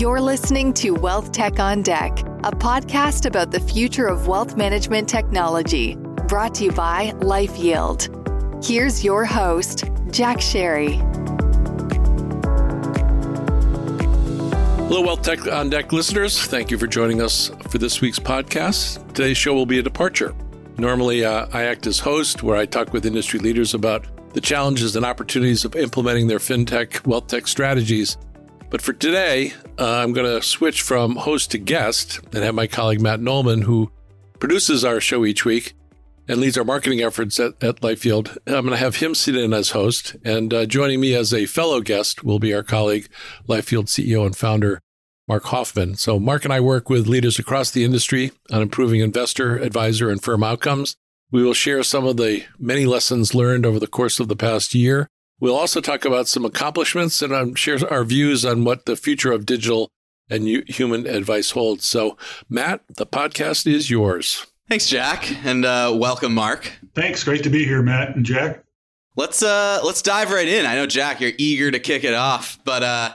You're listening to Wealth Tech on Deck, a podcast about the future of wealth management technology, brought to you by Life Yield. Here's your host, Jack Sharry. Hello, Wealth Tech on Deck listeners. Thank you for joining us for this week's podcast. Today's show will be a departure. Normally, uh, I act as host, where I talk with industry leaders about the challenges and opportunities of implementing their fintech, wealth tech strategies. But for today, uh, I'm going to switch from host to guest and have my colleague Matt Nolman, who produces our show each week and leads our marketing efforts at, at LifeYield. I'm going to have him sit in as host. And uh, joining me as a fellow guest will be our colleague, LifeYield CEO and founder, Mark Hoffman. So, Mark and I work with leaders across the industry on improving investor, advisor, and firm outcomes. We will share some of the many lessons learned over the course of the past year. We'll also talk about some accomplishments and um, share our views on what the future of digital and human advice holds. So, Matt, the podcast is yours. Thanks, Jack, and uh, welcome, Mark. Thanks. Great to be here, Matt and Jack. Let's uh, let's dive right in. I know, Jack, you're eager to kick it off, but uh,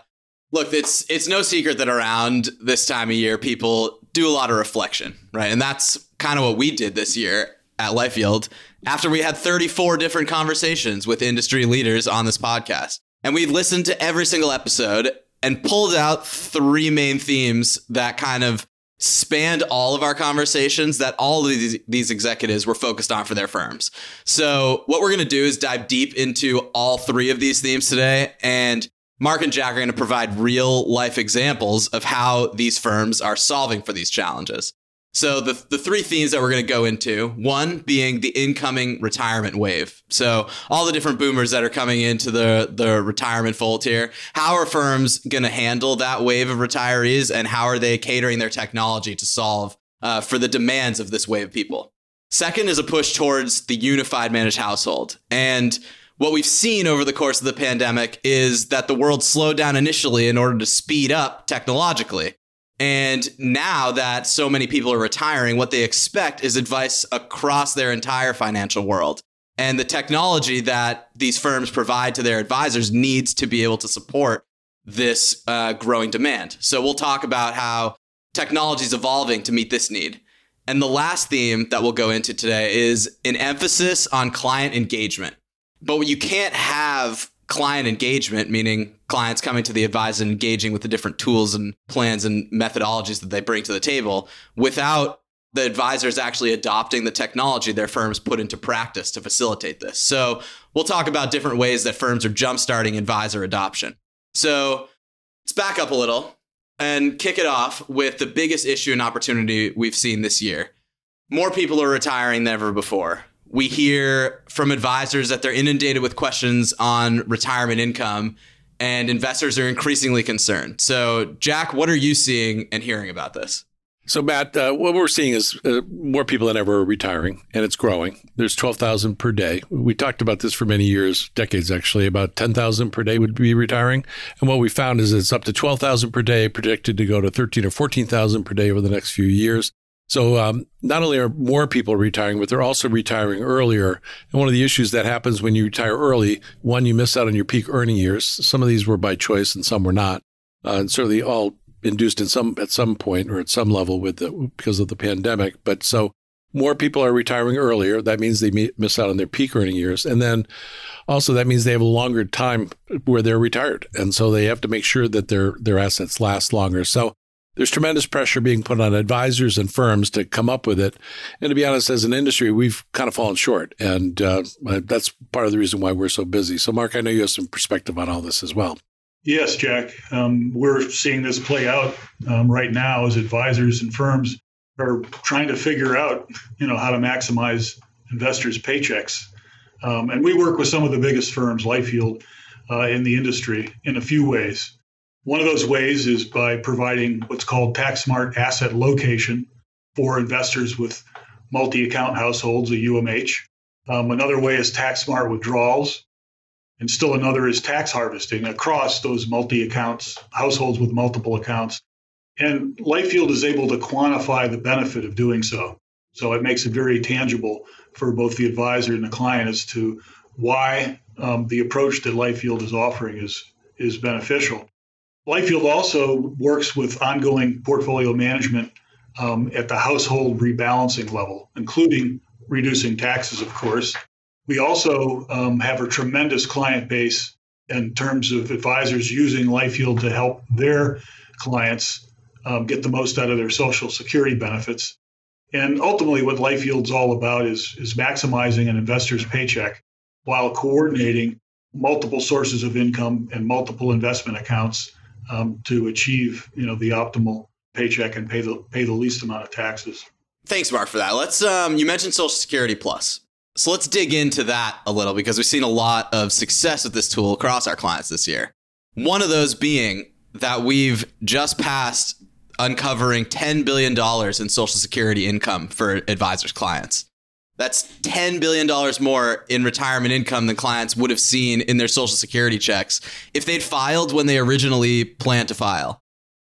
look, it's it's no secret that around this time of year, people do a lot of reflection, right? And that's kind of what we did this year at LifeYield after we had 34 different conversations with industry leaders on this podcast. And we listened to every single episode and pulled out three main themes that kind of spanned all of our conversations that all of these, these executives were focused on for their firms. So, what we're going to do is dive deep into all three of these themes today. And Mark and Jack are going to provide real life examples of how these firms are solving for these challenges. So the the three themes that we're going to go into, one being the incoming retirement wave. So all the different boomers that are coming into the the retirement fold here, how are firms going to handle that wave of retirees and how are they catering their technology to solve uh, for the demands of this wave of people? Second is a push towards the unified managed household. And what we've seen over the course of the pandemic is that the world slowed down initially in order to speed up technologically. And now that so many people are retiring, what they expect is advice across their entire financial world. And the technology that these firms provide to their advisors needs to be able to support this uh, growing demand. So we'll talk about how technology is evolving to meet this need. And the last theme that we'll go into today is an emphasis on client engagement. But you can't have client engagement, meaning clients coming to the advisor and engaging with the different tools and plans and methodologies that they bring to the table without the advisors actually adopting the technology their firms put into practice to facilitate this. So we'll talk about different ways that firms are jumpstarting advisor adoption. So let's back up a little and kick it off with the biggest issue and opportunity we've seen this year. More people are retiring than ever before we hear from advisors that they're inundated with questions on retirement income and investors are increasingly concerned. So, Jack, what are you seeing and hearing about this? So, Matt, uh, what we're seeing is uh, more people than ever are retiring, and it's growing. There's 12,000 per day. We talked about this for many years, decades actually, about 10,000 per day would be retiring. And what we found is it's up to 12,000 per day, predicted to go to 13 or 14,000 per day over the next few years. So um, not only are more people retiring, but they're also retiring earlier. And one of the issues that happens when you retire early, one, you miss out on your peak earning years. Some of these were by choice, and some were not, uh, and certainly all induced in some at some point or at some level with the, because of the pandemic. But so more people are retiring earlier. That means they miss out on their peak earning years, and then also that means they have a longer time where they're retired, and so they have to make sure that their their assets last longer. So there's tremendous pressure being put on advisors and firms to come up with it. And to be honest, as an industry, we've kind of fallen short. And uh, that's part of the reason why we're so busy. So, Mark, I know you have some perspective on all this as well. Yes, Jack. Um, we're seeing this play out um, right now as advisors and firms are trying to figure out, you know, how to maximize investors' paychecks. Um, and we work with some of the biggest firms, LifeYield, uh, in the industry in a few ways. One of those ways is by providing what's called tax smart asset location for investors with multi account households, a UMH. Um, another way is tax smart withdrawals. And still another is tax harvesting across those multi accounts, households with multiple accounts. And LifeYield is able to quantify the benefit of doing so. So it makes it very tangible for both the advisor and the client as to why um, the approach that LifeYield is offering is, is beneficial. LifeYield also works with ongoing portfolio management um, at the household rebalancing level, including reducing taxes, of course. We also um, have a tremendous client base in terms of advisors using LifeYield to help their clients um, get the most out of their Social Security benefits. And ultimately, what LifeYield's all about is, is maximizing an investor's paycheck while coordinating multiple sources of income and multiple investment accounts um, to achieve, you know, the optimal paycheck and pay the pay the least amount of taxes. Thanks, Mark, for that. Let's. Um, you mentioned Social Security Plus, so let's dig into that a little because we've seen a lot of success with this tool across our clients this year. One of those being that we've just passed uncovering $10 billion in Social Security income for advisors' clients. That's $10 billion more in retirement income than clients would have seen in their Social Security checks if they'd filed when they originally planned to file.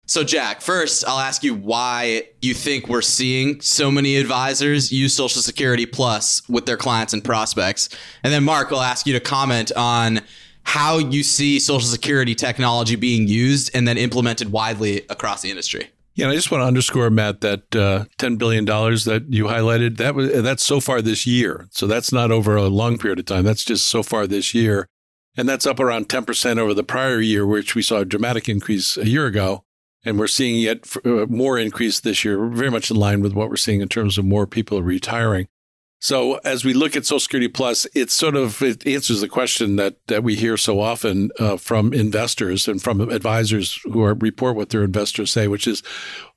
So, Jack, first, I'll ask you why you think we're seeing so many advisors use Social Security Plus with their clients and prospects. And then, Mark, I'll ask you to comment on how you see Social Security technology being used and then implemented widely across the industry. Yeah, I just want to underscore, Matt, that uh, ten billion dollars that you highlighted that was that's so far this year. So that's not over a long period of time. That's just so far this year, and that's up around ten percent over the prior year, which we saw a dramatic increase a year ago, and we're seeing yet uh, more increase this year. Very much in line with what we're seeing in terms of more people retiring. So as we look at Social Security Plus, it sort of it answers the question that that we hear so often uh, from investors and from advisors who are, report what their investors say, which is,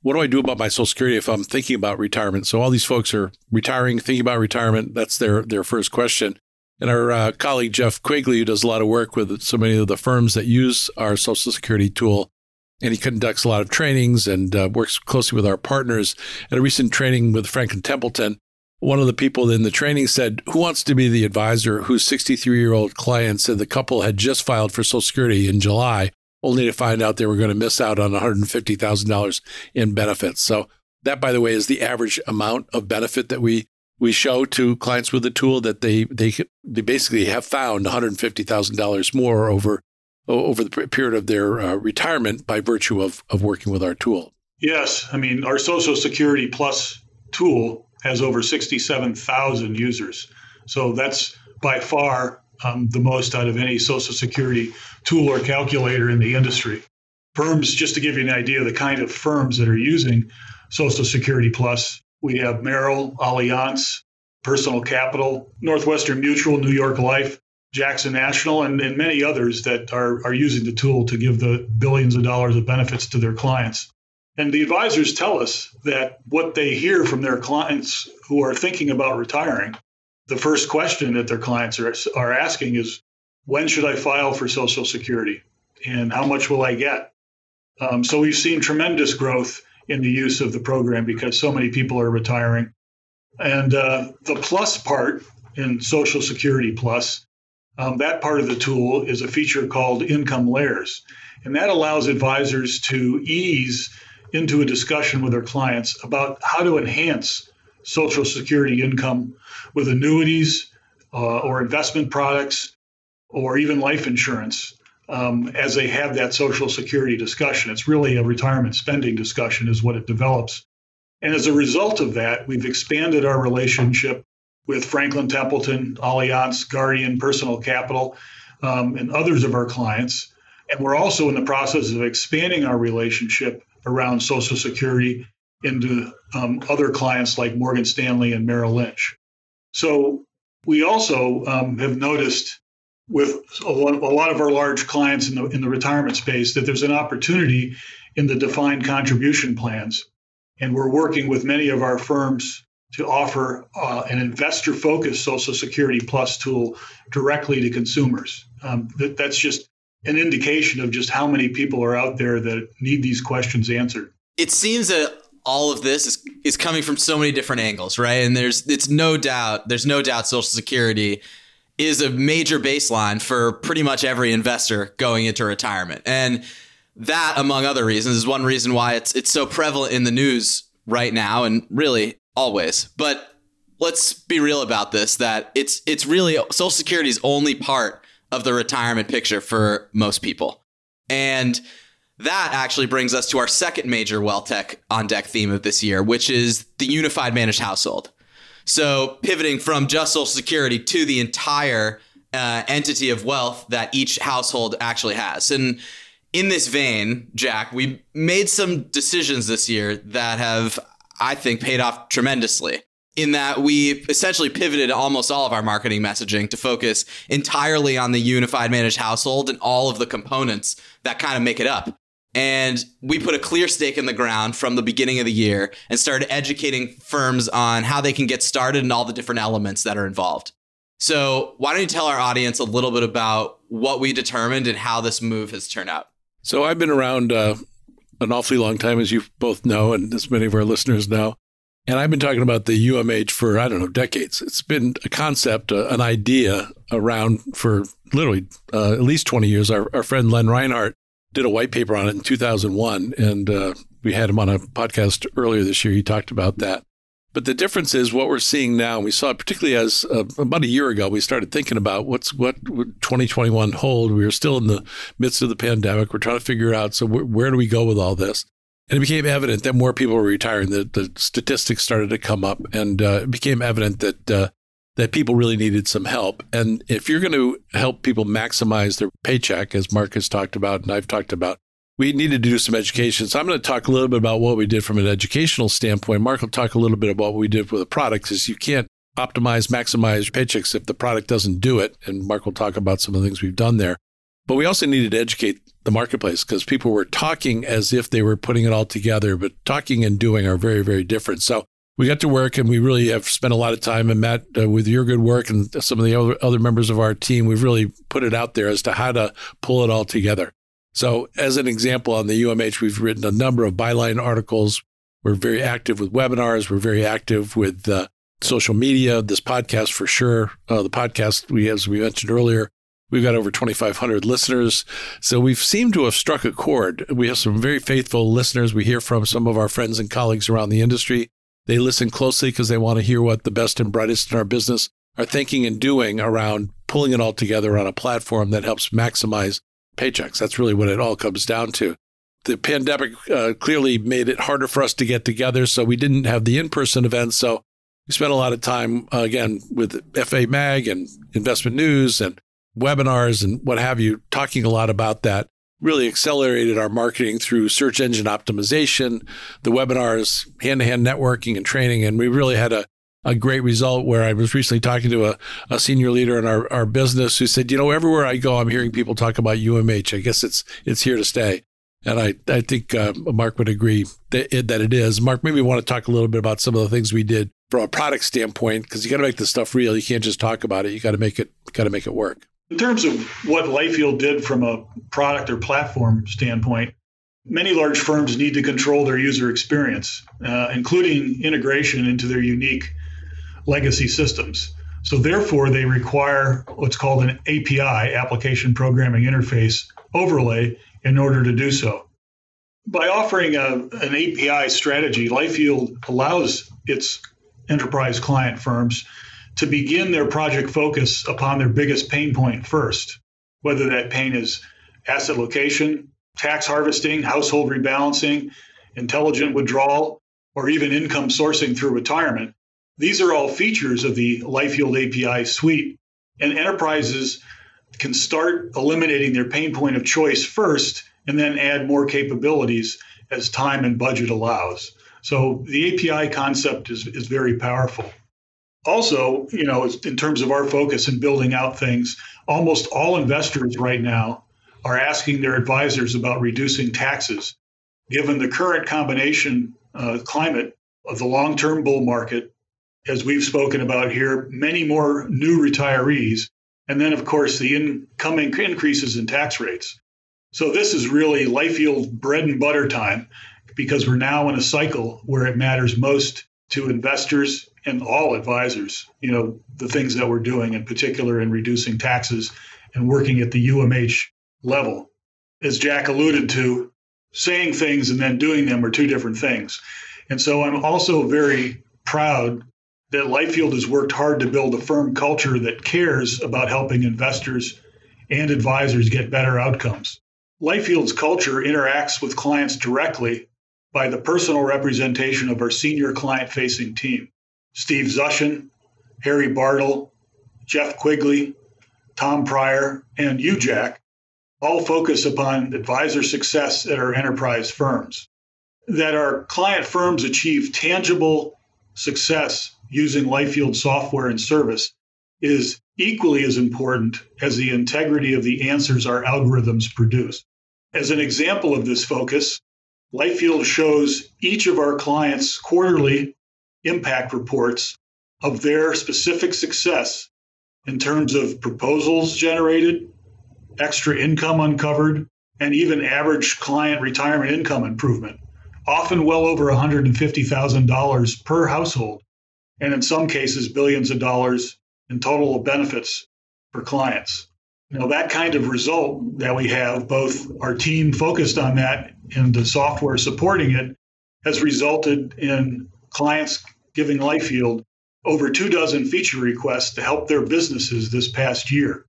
what do I do about my Social Security if I'm thinking about retirement? So all these folks are retiring, thinking about retirement. That's their their first question. And our uh, colleague Jeff Quigley, who does a lot of work with so many of the firms that use our Social Security tool, and he conducts a lot of trainings and uh, works closely with our partners. At a recent training with Franklin Templeton, one of the people in the training said, Who wants to be the advisor whose 63 year old client said the couple had just filed for Social Security in July, only to find out they were going to miss out on $150,000 in benefits? So, that, by the way, is the average amount of benefit that we we show to clients with the tool that they they they basically have found $150,000 more over over the period of their uh, retirement by virtue of of working with our tool. Yes, I mean our Social Security Plus tool has over 67,000 users. So that's by far um, the most out of any Social Security tool or calculator in the industry. Firms, just to give you an idea of the kind of firms that are using Social Security Plus, we have Merrill, Allianz, Personal Capital, Northwestern Mutual, New York Life, Jackson National, and, and many others that are, are using the tool to give the billions of dollars of benefits to their clients. And the advisors tell us that what they hear from their clients who are thinking about retiring, the first question that their clients are, are asking is, when should I file for Social Security? And how much will I get? Um, so we've seen tremendous growth in the use of the program because so many people are retiring. And uh, the plus part in Social Security Plus, um, that part of the tool is a feature called Income Layers. And that allows advisors to ease into a discussion with their clients about how to enhance Social Security income with annuities uh, or investment products or even life insurance um, as they have that Social Security discussion. It's really a retirement spending discussion, is what it develops. And as a result of that, we've expanded our relationship with Franklin Templeton, Allianz, Guardian, Personal Capital, um, and others of our clients. And we're also in the process of expanding our relationship around Social Security into um, other clients like Morgan Stanley and Merrill Lynch. So we also um, have noticed with a lot, a lot, of our large clients in the in the retirement space that there's an opportunity in the defined contribution plans, and we're working with many of our firms to offer uh, an investor-focused Social Security Plus tool directly to consumers. Um, that, that's just an indication of just how many people are out there that need these questions answered. It seems that all of this is is coming from so many different angles, right? And there's it's no doubt there's no doubt Social Security is a major baseline for pretty much every investor going into retirement. And that among other reasons is one reason why it's it's so prevalent in the news right now and really always. But let's be real about this that it's it's really Social Security's only part of the retirement picture for most people. And that actually brings us to our second major wealth tech on deck theme of this year, which is the unified managed household. So, pivoting from just Social Security to the entire uh, entity of wealth that each household actually has. And in this vein, Jack, we made some decisions this year that have, I think, paid off tremendously. In that we essentially pivoted almost all of our marketing messaging to focus entirely on the unified managed household and all of the components that kind of make it up. And we put a clear stake in the ground from the beginning of the year and started educating firms on how they can get started and all the different elements that are involved. So, why don't you tell our audience a little bit about what we determined and how this move has turned out? So, I've been around uh, an awfully long time, as you both know, and as many of our listeners know. And I've been talking about the UMH for, I don't know, decades. It's been a concept, uh, an idea around for literally uh, at least 20 years. Our, our friend Len Reinhart did a white paper on it in 2001, and uh, we had him on a podcast earlier this year. He talked about that. But the difference is what we're seeing now. We saw it particularly as uh, about a year ago, we started thinking about what's what 2021 hold. We were still in the midst of the pandemic. We're trying to figure out so wh- where do we go with all this? And it became evident that more people were retiring. The, the statistics started to come up, and uh, it became evident that uh, that people really needed some help. And if you're going to help people maximize their paycheck, as Mark has talked about and I've talked about, we needed to do some education. So I'm going to talk a little bit about what we did from an educational standpoint. Mark will talk a little bit about what we did with the product because you can't optimize, maximize your paychecks if the product doesn't do it. And Mark will talk about some of the things we've done there. But we also needed to educate the marketplace because people were talking as if they were putting it all together, but talking and doing are very, very different. So we got to work and we really have spent a lot of time. And Matt, uh, with your good work and some of the other, other members of our team, we've really put it out there as to how to pull it all together. So, as an example, on the UMH, we've written a number of byline articles. We're very active with webinars. We're very active with uh, social media. This podcast, for sure. Uh, the podcast, we as we mentioned earlier, we've got over 2,500 listeners. So we've seemed to have struck a chord. We have some very faithful listeners. We hear from some of our friends and colleagues around the industry. They listen closely because they want to hear what the best and brightest in our business are thinking and doing around pulling it all together on a platform that helps maximize paychecks. That's really what it all comes down to. The pandemic uh, clearly made it harder for us to get together, so we didn't have the in person events. So we spent a lot of time, uh, again, with FA Mag and investment news and webinars and what have you, talking a lot about that really accelerated our marketing through search engine optimization, the webinars, hand to hand networking and training. And we really had a, a great result where I was recently talking to a, a senior leader in our, our business who said, you know, everywhere I go, I'm hearing people talk about UMH. I guess it's, it's here to stay. And I, I think uh, Mark would agree that it, that it is. Mark, maybe want to talk a little bit about some of the things we did from a product standpoint, because you got to make this stuff real. You can't just talk about it. You got to make it, got to make it work. In terms of what LifeYield did from a product or platform standpoint, many large firms need to control their user experience, uh, including integration into their unique legacy systems. So, therefore, they require what's called an API, Application Programming Interface overlay, in order to do so. By offering a, an API strategy, LifeYield allows its enterprise client firms to begin their project focus upon their biggest pain point first, whether that pain is asset location, tax harvesting, household rebalancing, intelligent withdrawal, or even income sourcing through retirement. These are all features of the LifeYield API suite, and enterprises can start eliminating their pain point of choice first and then add more capabilities as time and budget allows. So the API concept is, is very powerful. Also, you know, in terms of our focus in building out things, almost all investors right now are asking their advisors about reducing taxes. Given the current combination uh, climate of the long term bull market, as we've spoken about here, many more new retirees, and then, of course, the incoming increases in tax rates. So, this is really LifeYield bread and butter time because we're now in a cycle where it matters most to investors and all advisors, you know, the things that we're doing, in particular in reducing taxes and working at the UMH level. As Jack alluded to, saying things and then doing them are two different things. And so I'm also very proud that LifeYield has worked hard to build a firm culture that cares about helping investors and advisors get better outcomes. LifeYield's culture interacts with clients directly by the personal representation of our senior client facing team Steve Zushin, Harry Bartle, Jeff Quigley, Tom Pryor, and you, Jack, all focus upon advisor success at our enterprise firms. That our client firms achieve tangible success using LifeYield software and service is equally as important as the integrity of the answers our algorithms produce. As an example of this focus, LifeYield shows each of our clients' quarterly impact reports of their specific success in terms of proposals generated, extra income uncovered, and even average client retirement income improvement, often well over $150,000 per household, and in some cases, billions of dollars in total of benefits for clients. Now, that kind of result that we have, both our team focused on that and the software supporting it, has resulted in clients giving LifeYield over two dozen feature requests to help their businesses this past year.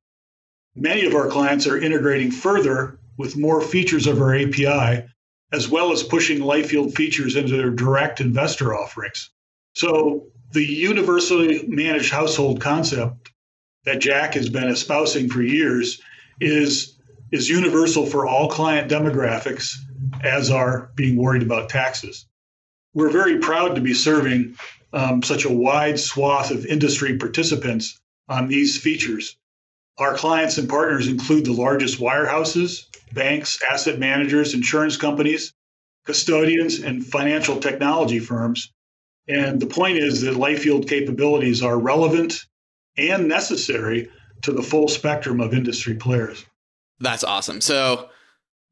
Many of our clients are integrating further with more features of our API, as well as pushing LifeYield features into their direct investor offerings. So, the universally managed household concept that Jack has been espousing for years is, is universal for all client demographics, as are being worried about taxes. We're very proud to be serving um, such a wide swath of industry participants on these features. Our clients and partners include the largest wirehouses, banks, asset managers, insurance companies, custodians, and financial technology firms. And the point is that LifeYield capabilities are relevant and necessary to the full spectrum of industry players. That's awesome. So,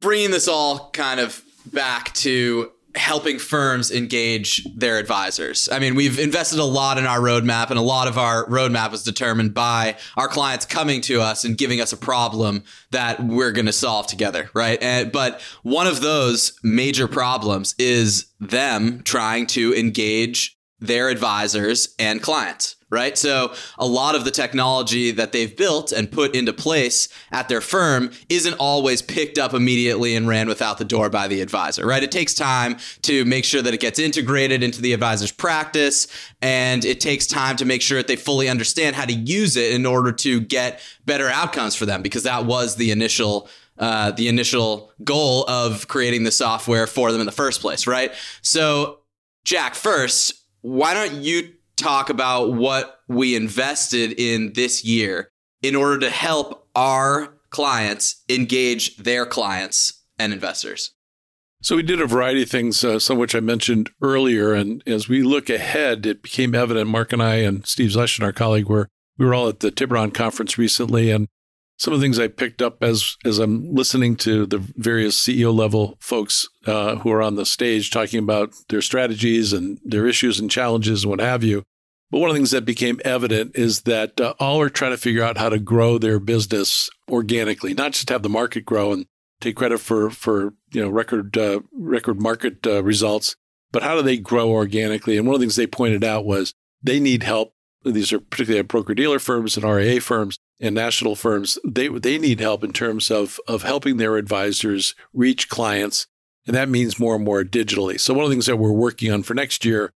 bringing this all kind of back to helping firms engage their advisors. I mean, we've invested a lot in our roadmap, and a lot of our roadmap was determined by our clients coming to us and giving us a problem that we're going to solve together, right? And, but one of those major problems is them trying to engage their advisors and clients right? So a lot of the technology that they've built and put into place at their firm isn't always picked up immediately and ran without the door by the advisor, right? It takes time to make sure that it gets integrated into the advisor's practice and it takes time to make sure that they fully understand how to use it in order to get better outcomes for them because that was the initial uh, the initial goal of creating the software for them in the first place, right? So, Jack, first, why don't you talk about what we invested in this year in order to help our clients engage their clients and investors. So we did a variety of things, uh, some of which I mentioned earlier. And as we look ahead, it became evident. Mark and I and Steve Zushin, our colleague, were we were all at the Tiburon conference recently, and some of the things I picked up as as I'm listening to the various CEO level folks uh, who are on the stage talking about their strategies and their issues and challenges and what have you. But one of the things that became evident is that uh, all are trying to figure out how to grow their business organically, not just have the market grow and take credit for for you know record uh, record market uh, results, but how do they grow organically? And one of the things they pointed out was they need help. These are particularly broker dealer firms and RIA firms and national firms, they they need help in terms of of helping their advisors reach clients, and that means more and more digitally. So one of the things that we're working on for next year,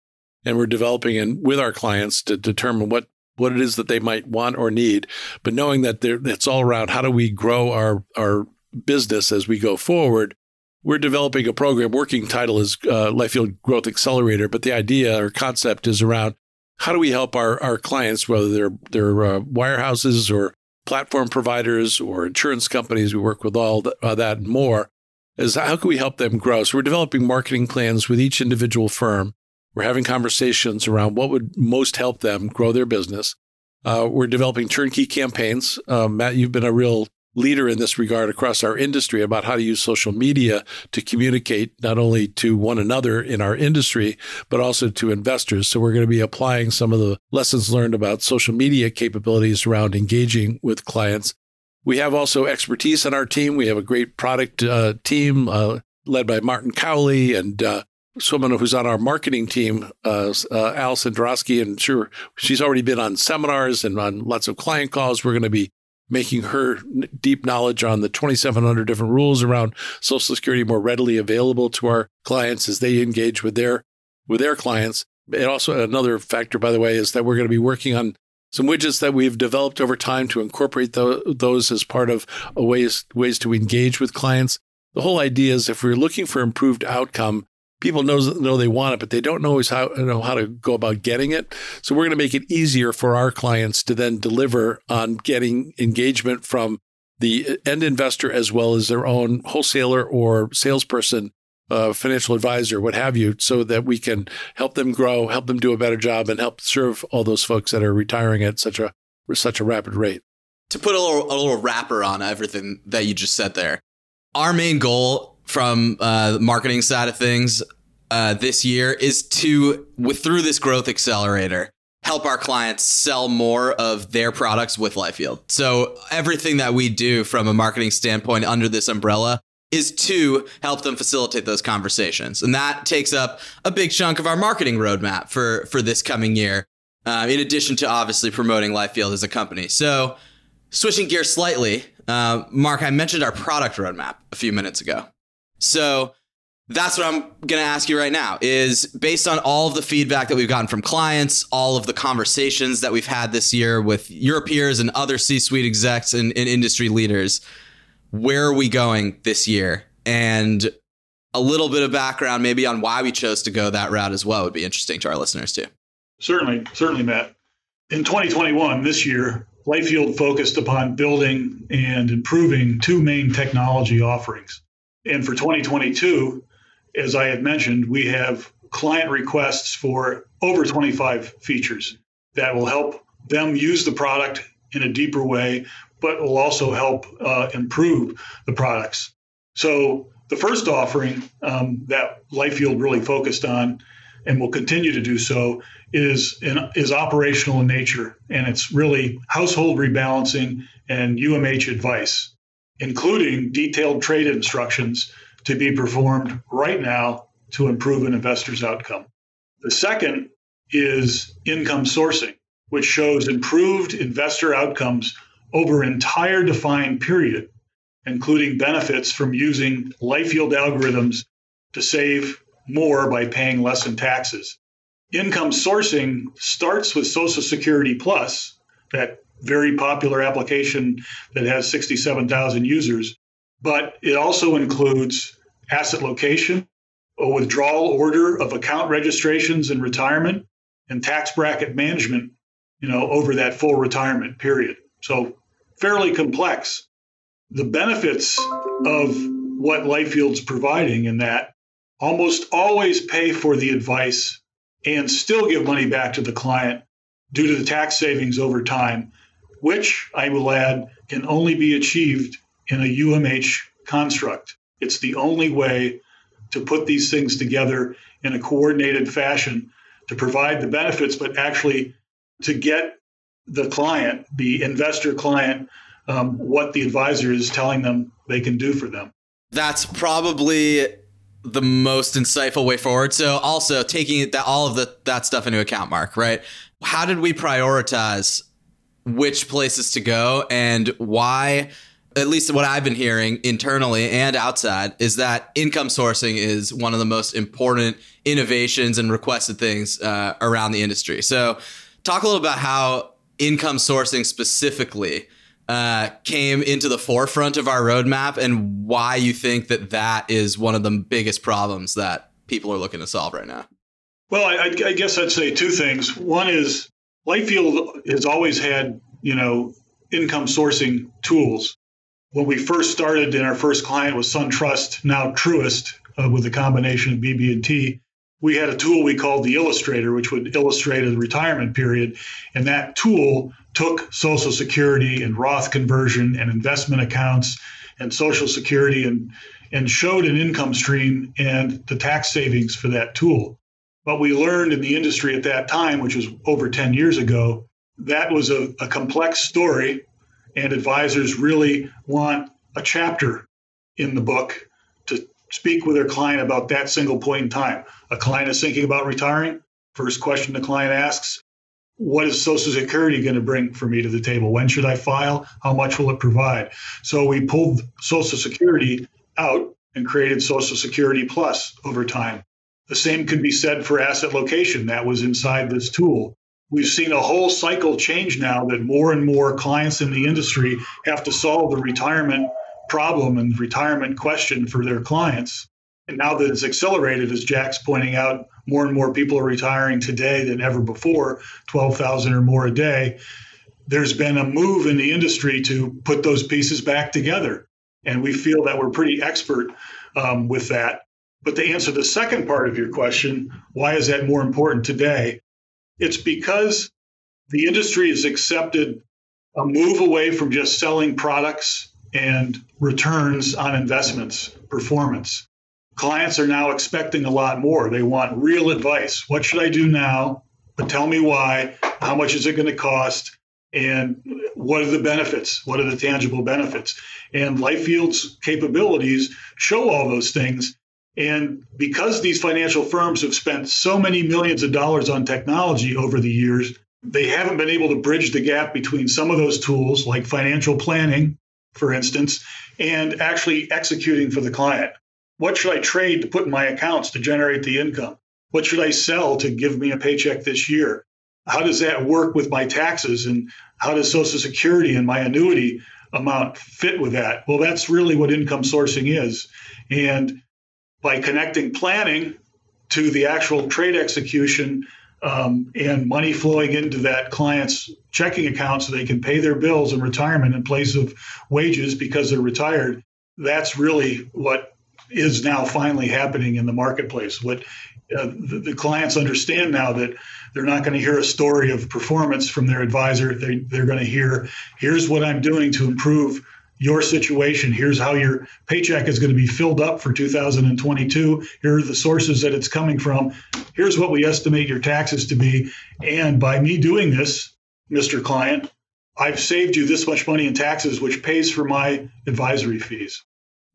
and we're developing and with our clients to determine what what it is that they might want or need, but knowing that it's all around how do we grow our our business as we go forward. We're developing a program. Working title is uh, LifeYield Growth Accelerator, but the idea or concept is around how do we help our, our clients, whether they're, they're uh, wirehouses or platform providers or insurance companies, we work with all the, uh, that and more, is how can we help them grow? So we're developing marketing plans with each individual firm. We're having conversations around what would most help them grow their business. Uh, we're developing turnkey campaigns. Uh, Matt, you've been a real leader in this regard across our industry about how to use social media to communicate not only to one another in our industry, but also to investors. So we're going to be applying some of the lessons learned about social media capabilities around engaging with clients. We have also expertise on our team. We have a great product uh, team uh, led by Martin Cowley and uh, someone who's on our marketing team, uh, uh, Allison Drosky, and sure, she's already been on seminars and on lots of client calls. We're going to be making her deep knowledge on the 2,700 different rules around Social Security more readily available to our clients as they engage with their with their clients. And also another factor, by the way, is that we're going to be working on some widgets that we've developed over time to incorporate those as part of ways ways to engage with clients. The whole idea is if we're looking for improved outcome, people know, know they want it, but they don't always how, know how to go about getting it. So we're going to make it easier for our clients to then deliver on getting engagement from the end investor as well as their own wholesaler or salesperson uh, financial advisor, what have you, so that we can help them grow, help them do a better job, and help serve all those folks that are retiring at such a such a rapid rate. To put a little a little wrapper on everything that you just said there, our main goal from uh, the marketing side of things uh, this year is to with through this growth accelerator help our clients sell more of their products with LifeYield. So everything that we do from a marketing standpoint under this umbrella is to help them facilitate those conversations. And that takes up a big chunk of our marketing roadmap for, for this coming year, uh, in addition to obviously promoting LifeYield as a company. So, switching gears slightly, uh, Mark, I mentioned our product roadmap a few minutes ago. So, that's what I'm going to ask you right now is based on all of the feedback that we've gotten from clients, all of the conversations that we've had this year with your peers and other C-suite execs and, and industry leaders, where are we going this year? And a little bit of background maybe on why we chose to go that route as well would be interesting to our listeners too. Certainly, certainly, Matt. In 2021, this year, LifeYield focused upon building and improving two main technology offerings. And for 2022, as I had mentioned, we have client requests for over 25 features that will help them use the product in a deeper way but will also help uh, improve the products. So the first offering um, that LifeYield really focused on and will continue to do so is in, is operational in nature, and it's really household rebalancing and UMH advice, including detailed trade instructions to be performed right now to improve an investor's outcome. The second is income sourcing, which shows improved investor outcomes over entire defined period, including benefits from using life yield algorithms to save more by paying less in taxes. Income sourcing starts with Social Security Plus, that very popular application that has 67,000 users, but it also includes asset location, a withdrawal order of account registrations and retirement, and tax bracket management, you know, over that full retirement period. So fairly complex. The benefits of what LifeYield's providing in that almost always pay for the advice and still give money back to the client due to the tax savings over time, which I will add can only be achieved in a UMH construct. It's the only way to put these things together in a coordinated fashion to provide the benefits, but actually to get the client, the investor client, um, what the advisor is telling them they can do for them. That's probably the most insightful way forward. So also taking that all of the, that stuff into account, Mark, right? How did we prioritize which places to go and why? At least what I've been hearing internally and outside is that income sourcing is one of the most important innovations and requested things uh, around the industry. So, talk a little about how income sourcing specifically uh, came into the forefront of our roadmap and why you think that that is one of the biggest problems that people are looking to solve right now. Well, I, I guess I'd say two things. One is LifeYield has always had, you know, income sourcing tools. When we first started, and our first client was SunTrust, now Truist, uh, with a combination of BB&T we had a tool we called the Illustrator, which would illustrate a retirement period. And that tool took Social Security and Roth conversion and investment accounts and Social Security and, and showed an income stream and the tax savings for that tool. But we learned in the industry at that time, which was over 10 years ago, that was a, a complex story. And advisors really want a chapter in the book to speak with their client about that single point in time. A client is thinking about retiring. First question the client asks what is Social Security going to bring for me to the table? When should I file? How much will it provide? So we pulled Social Security out and created Social Security Plus over time. The same could be said for asset location. That was inside this tool. We've seen a whole cycle change now that more and more clients in the industry have to solve the retirement problem and retirement question for their clients. And now that it's accelerated, as Jack's pointing out, more and more people are retiring today than ever before 12,000 or more a day. There's been a move in the industry to put those pieces back together. And we feel that we're pretty expert um, with that. But to answer the second part of your question, why is that more important today? It's because the industry has accepted a move away from just selling products and returns on investments, performance. Clients are now expecting a lot more. They want real advice. What should I do now? But tell me why. How much is it going to cost? And what are the benefits? What are the tangible benefits? And LifeYield's capabilities show all those things. And because these financial firms have spent so many millions of dollars on technology over the years, they haven't been able to bridge the gap between some of those tools, like financial planning, for instance, and actually executing for the client. What should I trade to put in my accounts to generate the income? What should I sell to give me a paycheck this year? How does that work with my taxes? And how does Social Security and my annuity amount fit with that? Well, that's really what income sourcing is. And by connecting planning to the actual trade execution um, and money flowing into that client's checking account so they can pay their bills in retirement in place of wages because they're retired, that's really what is now finally happening in the marketplace. What uh, the, the, clients understand now that they're not going to hear a story of performance from their advisor. They, they're going to hear, here's what I'm doing to improve your situation. Here's how your paycheck is going to be filled up for 2022. Here are the sources that it's coming from. Here's what we estimate your taxes to be. And by me doing this, Mr. Client, I've saved you this much money in taxes, which pays for my advisory fees.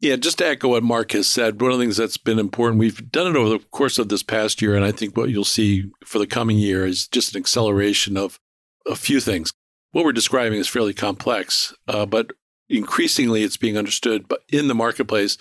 Yeah, just to echo what Mark has said, one of the things that's been important, we've done it over the course of this past year, and I think what you'll see for the coming year is just an acceleration of a few things. What we're describing is fairly complex, uh, but increasingly it's being understood but in the marketplace.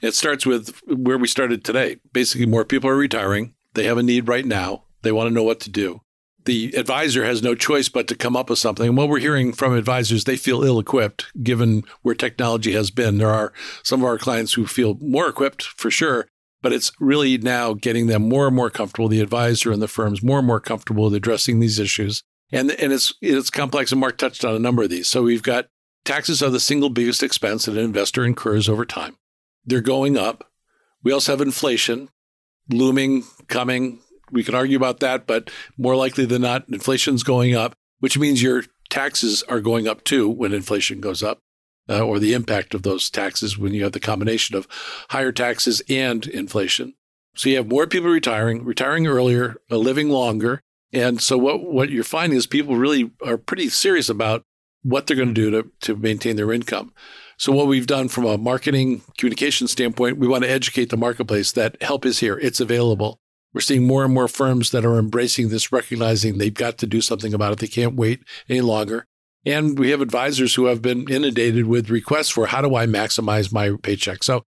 It starts with where we started today. Basically, more people are retiring. They have a need right now. They want to know what to do the advisor has no choice but to come up with something. And what we're hearing from advisors, they feel ill equipped given where technology has been. There are some of our clients who feel more equipped for sure, but it's really now getting them more and more comfortable, the advisor and the firms more and more comfortable with addressing these issues. And, and it's, it's complex. And Mark touched on a number of these. So we've got taxes are the single biggest expense that an investor incurs over time. They're going up. We also have inflation looming, coming, we can argue about that, but more likely than not, inflation's going up, which means your taxes are going up too when inflation goes up, uh, or the impact of those taxes when you have the combination of higher taxes and inflation. So you have more people retiring, retiring earlier, uh, living longer. And so what, what you're finding is people really are pretty serious about what they're going to do to, to maintain their income. So what we've done from a marketing communication standpoint, we want to educate the marketplace that help is here. It's available. We're seeing more and more firms that are embracing this, recognizing they've got to do something about it. They can't wait any longer. And we have advisors who have been inundated with requests for how do I maximize my paycheck? So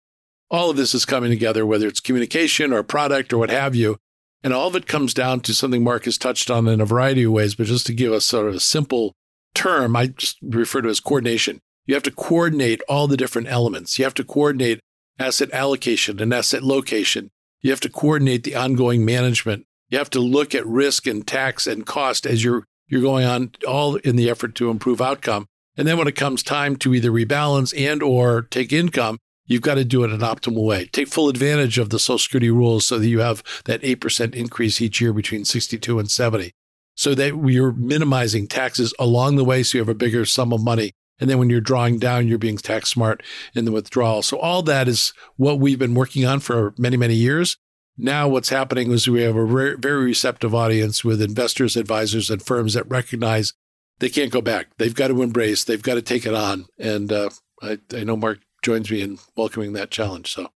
all of this is coming together, whether it's communication or product or what have you. And all of it comes down to something Mark has touched on in a variety of ways, but just to give us sort of a simple term, I just refer to as coordination. You have to coordinate all the different elements. You have to coordinate asset allocation and asset location. You have to coordinate the ongoing management. You have to look at risk and tax and cost as you're you're going on all in the effort to improve outcome. And then when it comes time to either rebalance and or take income, you've got to do it an optimal way. Take full advantage of the Social Security rules so that you have that 8% increase each year between 62 and 70. So that you're minimizing taxes along the way so you have a bigger sum of money. And then when you're drawing down, you're being tax smart in the withdrawal. So all that is what we've been working on for many, many years. Now, what's happening is we have a very receptive audience with investors, advisors, and firms that recognize they can't go back. They've got to embrace, they've got to take it on. And uh, I, I know Mark joins me in welcoming that challenge. So,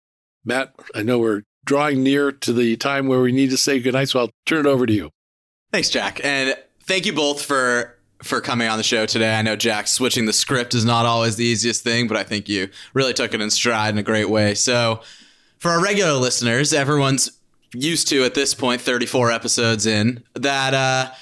Matt, I know we're drawing near to the time where we need to say goodnight, so I'll turn it over to you. Thanks, Jack. And thank you both for for coming on the show today. I know Jack switching the script is not always the easiest thing, but I think you really took it in stride in a great way. So, for our regular listeners, everyone's used to at this point, 34 episodes in, that uh,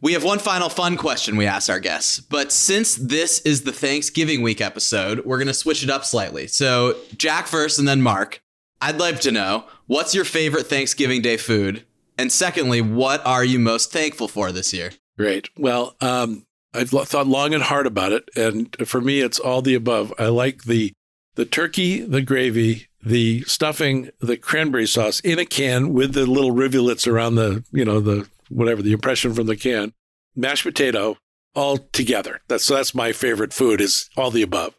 we have one final fun question we ask our guests. But since this is the Thanksgiving week episode, we're going to switch it up slightly. So, Jack first and then Mark. I'd like to know what's your favorite Thanksgiving Day food? And secondly, what are you most thankful for this year? Great. Well, um, I've thought long and hard about it, and for me, it's all the above. I like the the turkey, the gravy, the stuffing, the cranberry sauce in a can with the little rivulets around the, you know, the whatever the impression from the can, mashed potato, all together. That's so that's my favorite food is all the above.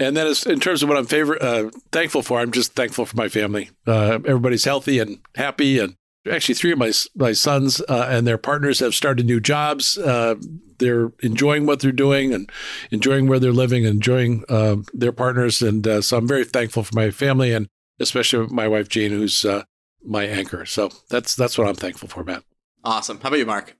And then, as, in terms of what I'm favorite, uh, thankful for, I'm just thankful for my family. Uh, everybody's healthy and happy, and actually three of my my sons uh, and their partners have started new jobs. Uh, they're enjoying what they're doing and enjoying where they're living, and enjoying uh, their partners, and uh, so I'm very thankful for my family and especially my wife Jean, who's uh, my anchor. So that's that's what I'm thankful for, Matt. Awesome. How about you, Mark?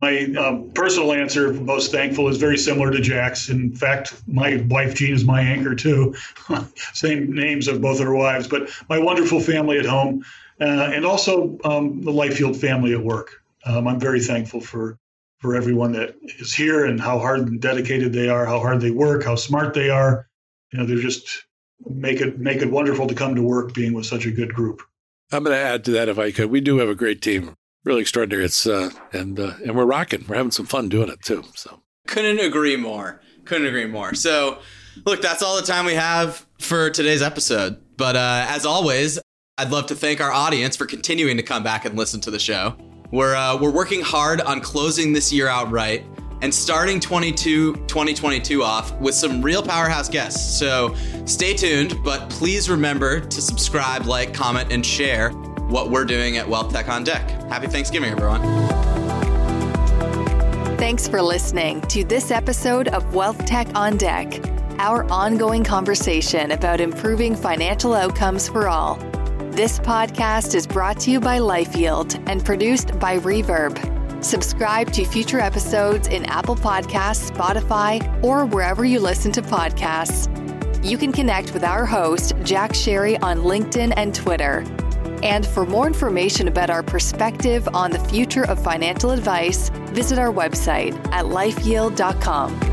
My um, personal answer, most thankful, is very similar to Jack's. In fact, my wife Jean is my anchor too. Same names of both our wives, but my wonderful family at home uh, and also um, the LifeYield family at work. Um, I'm very thankful for for everyone that is here and how hard and dedicated they are, how hard they work, how smart they are. You know, they're just make it make it wonderful to come to work being with such a good group. I'm going to add to that if I could. We do have a great team, really extraordinary. It's uh, and uh, and we're rocking. We're having some fun doing it too. So couldn't agree more. Couldn't agree more. So, look, that's all the time we have for today's episode. But uh, as always, I'd love to thank our audience for continuing to come back and listen to the show. We're, uh, we're working hard on closing this year out right and starting 22, 2022 off with some real powerhouse guests. So stay tuned, but please remember to subscribe, like, comment, and share what we're doing at Wealth Tech on Deck. Happy Thanksgiving, everyone. Thanks for listening to this episode of Wealth Tech on Deck, our ongoing conversation about improving financial outcomes for all. This podcast is brought to you by LifeYield and produced by Reverb. Subscribe to future episodes in Apple Podcasts, Spotify, or wherever you listen to podcasts. You can connect with our host, Jack Sharry, on LinkedIn and Twitter. And for more information about our perspective on the future of financial advice, visit our website at lifeyield.com.